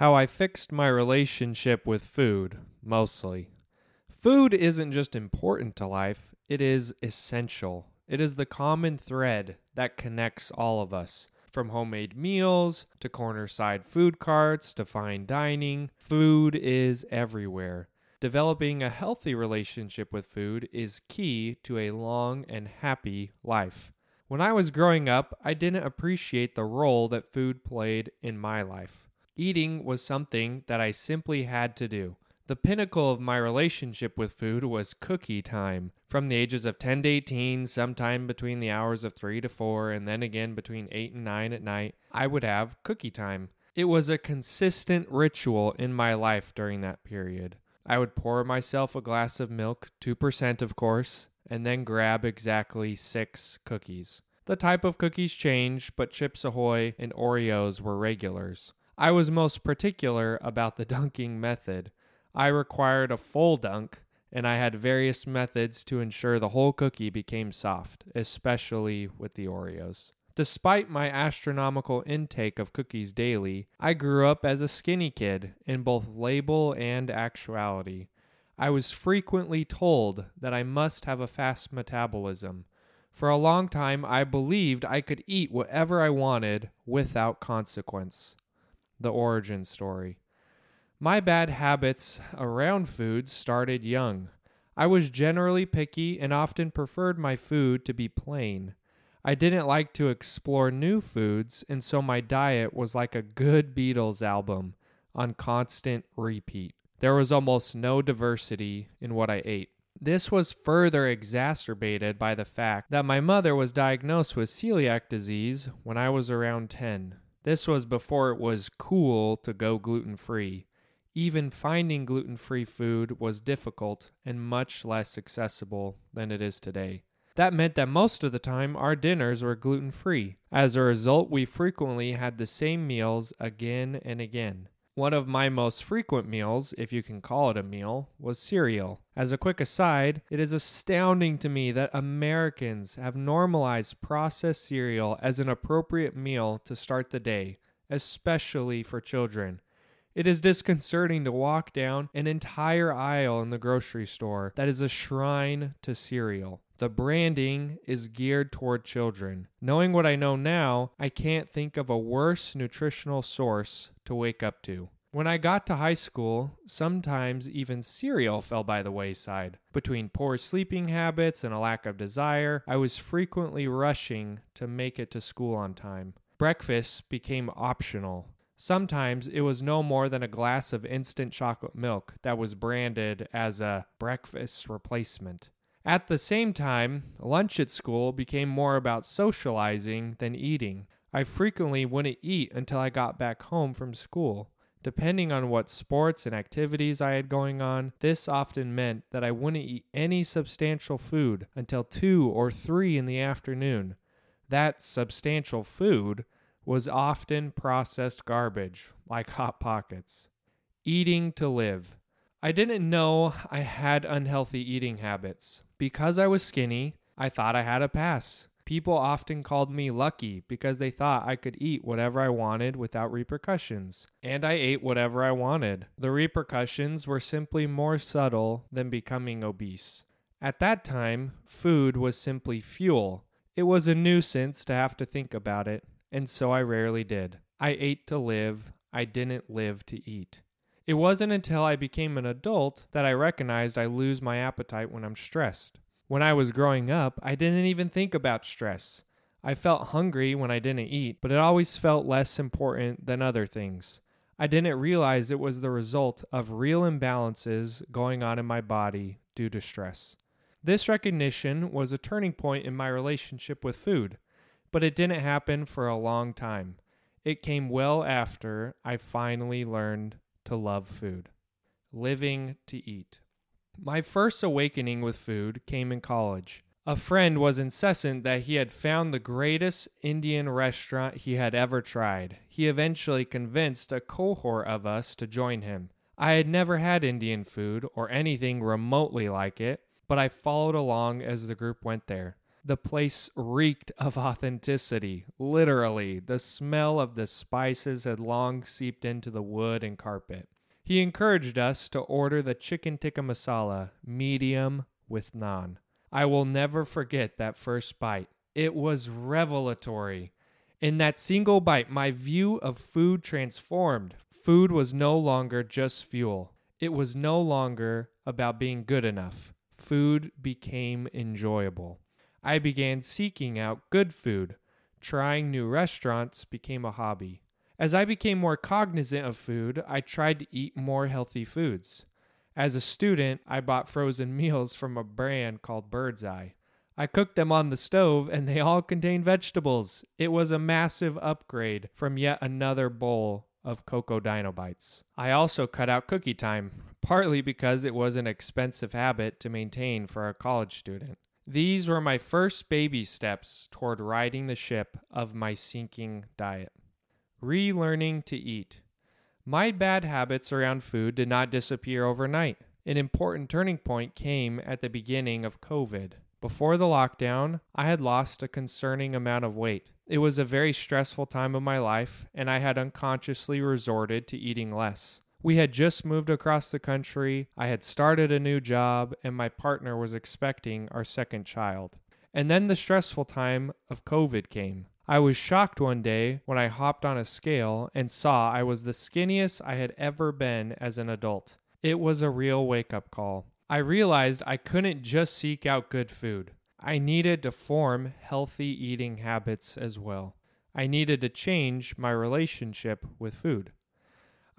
How I fixed my relationship with food, mostly. Food isn't just important to life, it is essential. It is the common thread that connects all of us. From homemade meals to corner side food carts to fine dining, food is everywhere. Developing a healthy relationship with food is key to a long and happy life. When I was growing up, I didn't appreciate the role that food played in my life. Eating was something that I simply had to do. The pinnacle of my relationship with food was cookie time. From the ages of 10 to 18, sometime between the hours of 3 to 4, and then again between 8 and 9 at night, I would have cookie time. It was a consistent ritual in my life during that period. I would pour myself a glass of milk, 2% of course, and then grab exactly six cookies. The type of cookies changed, but Chips Ahoy and Oreos were regulars. I was most particular about the dunking method. I required a full dunk, and I had various methods to ensure the whole cookie became soft, especially with the Oreos. Despite my astronomical intake of cookies daily, I grew up as a skinny kid in both label and actuality. I was frequently told that I must have a fast metabolism. For a long time, I believed I could eat whatever I wanted without consequence. The origin story. My bad habits around food started young. I was generally picky and often preferred my food to be plain. I didn't like to explore new foods, and so my diet was like a good Beatles album on constant repeat. There was almost no diversity in what I ate. This was further exacerbated by the fact that my mother was diagnosed with celiac disease when I was around 10. This was before it was cool to go gluten free. Even finding gluten free food was difficult and much less accessible than it is today. That meant that most of the time our dinners were gluten free. As a result, we frequently had the same meals again and again. One of my most frequent meals, if you can call it a meal, was cereal. As a quick aside, it is astounding to me that Americans have normalized processed cereal as an appropriate meal to start the day, especially for children. It is disconcerting to walk down an entire aisle in the grocery store that is a shrine to cereal. The branding is geared toward children. Knowing what I know now, I can't think of a worse nutritional source to wake up to. When I got to high school, sometimes even cereal fell by the wayside. Between poor sleeping habits and a lack of desire, I was frequently rushing to make it to school on time. Breakfast became optional. Sometimes it was no more than a glass of instant chocolate milk that was branded as a breakfast replacement. At the same time, lunch at school became more about socializing than eating. I frequently wouldn't eat until I got back home from school. Depending on what sports and activities I had going on, this often meant that I wouldn't eat any substantial food until 2 or 3 in the afternoon. That substantial food was often processed garbage, like Hot Pockets. Eating to live. I didn't know I had unhealthy eating habits. Because I was skinny, I thought I had a pass. People often called me lucky because they thought I could eat whatever I wanted without repercussions. And I ate whatever I wanted. The repercussions were simply more subtle than becoming obese. At that time, food was simply fuel. It was a nuisance to have to think about it, and so I rarely did. I ate to live, I didn't live to eat. It wasn't until I became an adult that I recognized I lose my appetite when I'm stressed. When I was growing up, I didn't even think about stress. I felt hungry when I didn't eat, but it always felt less important than other things. I didn't realize it was the result of real imbalances going on in my body due to stress. This recognition was a turning point in my relationship with food, but it didn't happen for a long time. It came well after I finally learned to love food, living to eat. My first awakening with food came in college. A friend was incessant that he had found the greatest Indian restaurant he had ever tried. He eventually convinced a cohort of us to join him. I had never had Indian food or anything remotely like it, but I followed along as the group went there. The place reeked of authenticity. Literally, the smell of the spices had long seeped into the wood and carpet. He encouraged us to order the chicken tikka masala, medium with naan. I will never forget that first bite. It was revelatory. In that single bite, my view of food transformed. Food was no longer just fuel, it was no longer about being good enough. Food became enjoyable. I began seeking out good food. Trying new restaurants became a hobby. As I became more cognizant of food, I tried to eat more healthy foods. As a student, I bought frozen meals from a brand called Birds Eye. I cooked them on the stove and they all contained vegetables. It was a massive upgrade from yet another bowl of Cocoa Dyno-Bites. I also cut out cookie time, partly because it was an expensive habit to maintain for a college student. These were my first baby steps toward riding the ship of my sinking diet. Relearning to eat. My bad habits around food did not disappear overnight. An important turning point came at the beginning of COVID. Before the lockdown, I had lost a concerning amount of weight. It was a very stressful time of my life, and I had unconsciously resorted to eating less. We had just moved across the country, I had started a new job, and my partner was expecting our second child. And then the stressful time of COVID came. I was shocked one day when I hopped on a scale and saw I was the skinniest I had ever been as an adult. It was a real wake up call. I realized I couldn't just seek out good food. I needed to form healthy eating habits as well. I needed to change my relationship with food.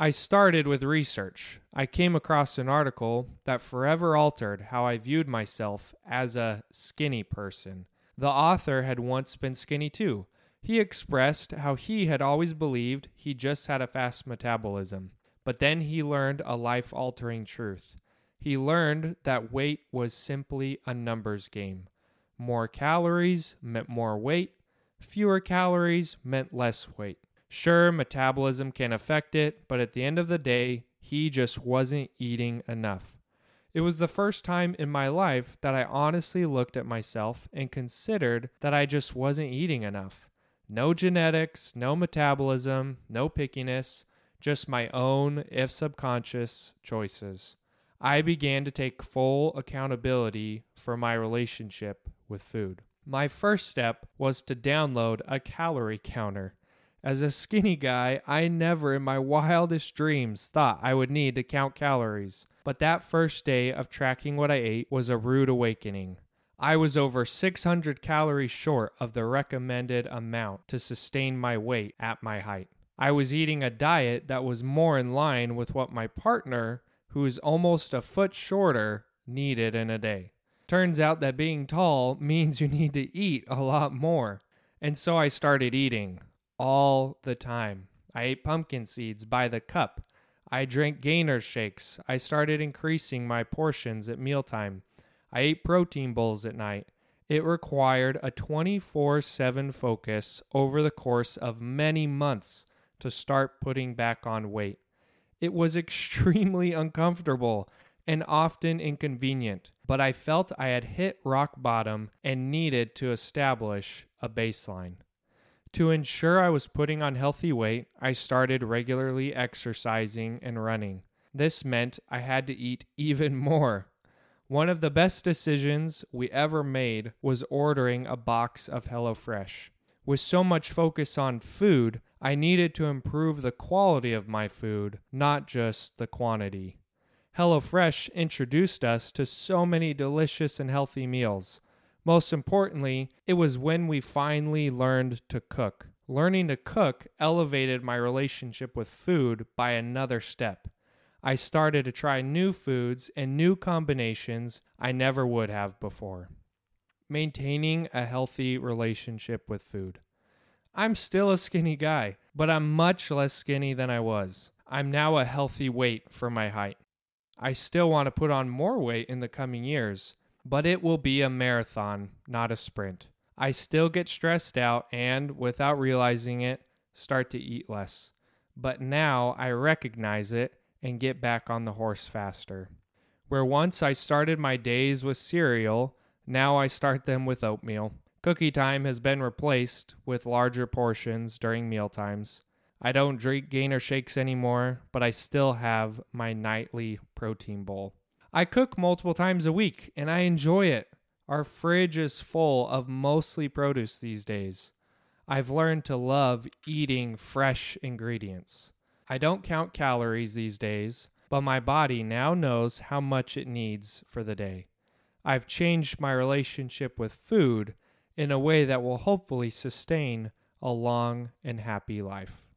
I started with research. I came across an article that forever altered how I viewed myself as a skinny person. The author had once been skinny too, he expressed how he had always believed he just had a fast metabolism, but then he learned a life altering truth. He learned that weight was simply a numbers game. More calories meant more weight, fewer calories meant less weight. Sure, metabolism can affect it, but at the end of the day, he just wasn't eating enough. It was the first time in my life that I honestly looked at myself and considered that I just wasn't eating enough. No genetics, no metabolism, no pickiness, just my own, if subconscious, choices. I began to take full accountability for my relationship with food. My first step was to download a calorie counter. As a skinny guy, I never in my wildest dreams thought I would need to count calories. But that first day of tracking what I ate was a rude awakening. I was over 600 calories short of the recommended amount to sustain my weight at my height. I was eating a diet that was more in line with what my partner, who is almost a foot shorter, needed in a day. Turns out that being tall means you need to eat a lot more. And so I started eating all the time. I ate pumpkin seeds by the cup. I drank gainer shakes. I started increasing my portions at mealtime. I ate protein bowls at night. It required a 24 7 focus over the course of many months to start putting back on weight. It was extremely uncomfortable and often inconvenient, but I felt I had hit rock bottom and needed to establish a baseline. To ensure I was putting on healthy weight, I started regularly exercising and running. This meant I had to eat even more one of the best decisions we ever made was ordering a box of HelloFresh. With so much focus on food, I needed to improve the quality of my food, not just the quantity. HelloFresh introduced us to so many delicious and healthy meals. Most importantly, it was when we finally learned to cook. Learning to cook elevated my relationship with food by another step. I started to try new foods and new combinations I never would have before. Maintaining a healthy relationship with food. I'm still a skinny guy, but I'm much less skinny than I was. I'm now a healthy weight for my height. I still want to put on more weight in the coming years, but it will be a marathon, not a sprint. I still get stressed out and, without realizing it, start to eat less. But now I recognize it and get back on the horse faster. Where once I started my days with cereal, Now I start them with oatmeal. Cookie time has been replaced with larger portions during meal times. I don't drink gainer shakes anymore, but I still have my nightly protein bowl. I cook multiple times a week and I enjoy it. Our fridge is full of mostly produce these days. I've learned to love eating fresh ingredients. I don't count calories these days, but my body now knows how much it needs for the day. I've changed my relationship with food in a way that will hopefully sustain a long and happy life.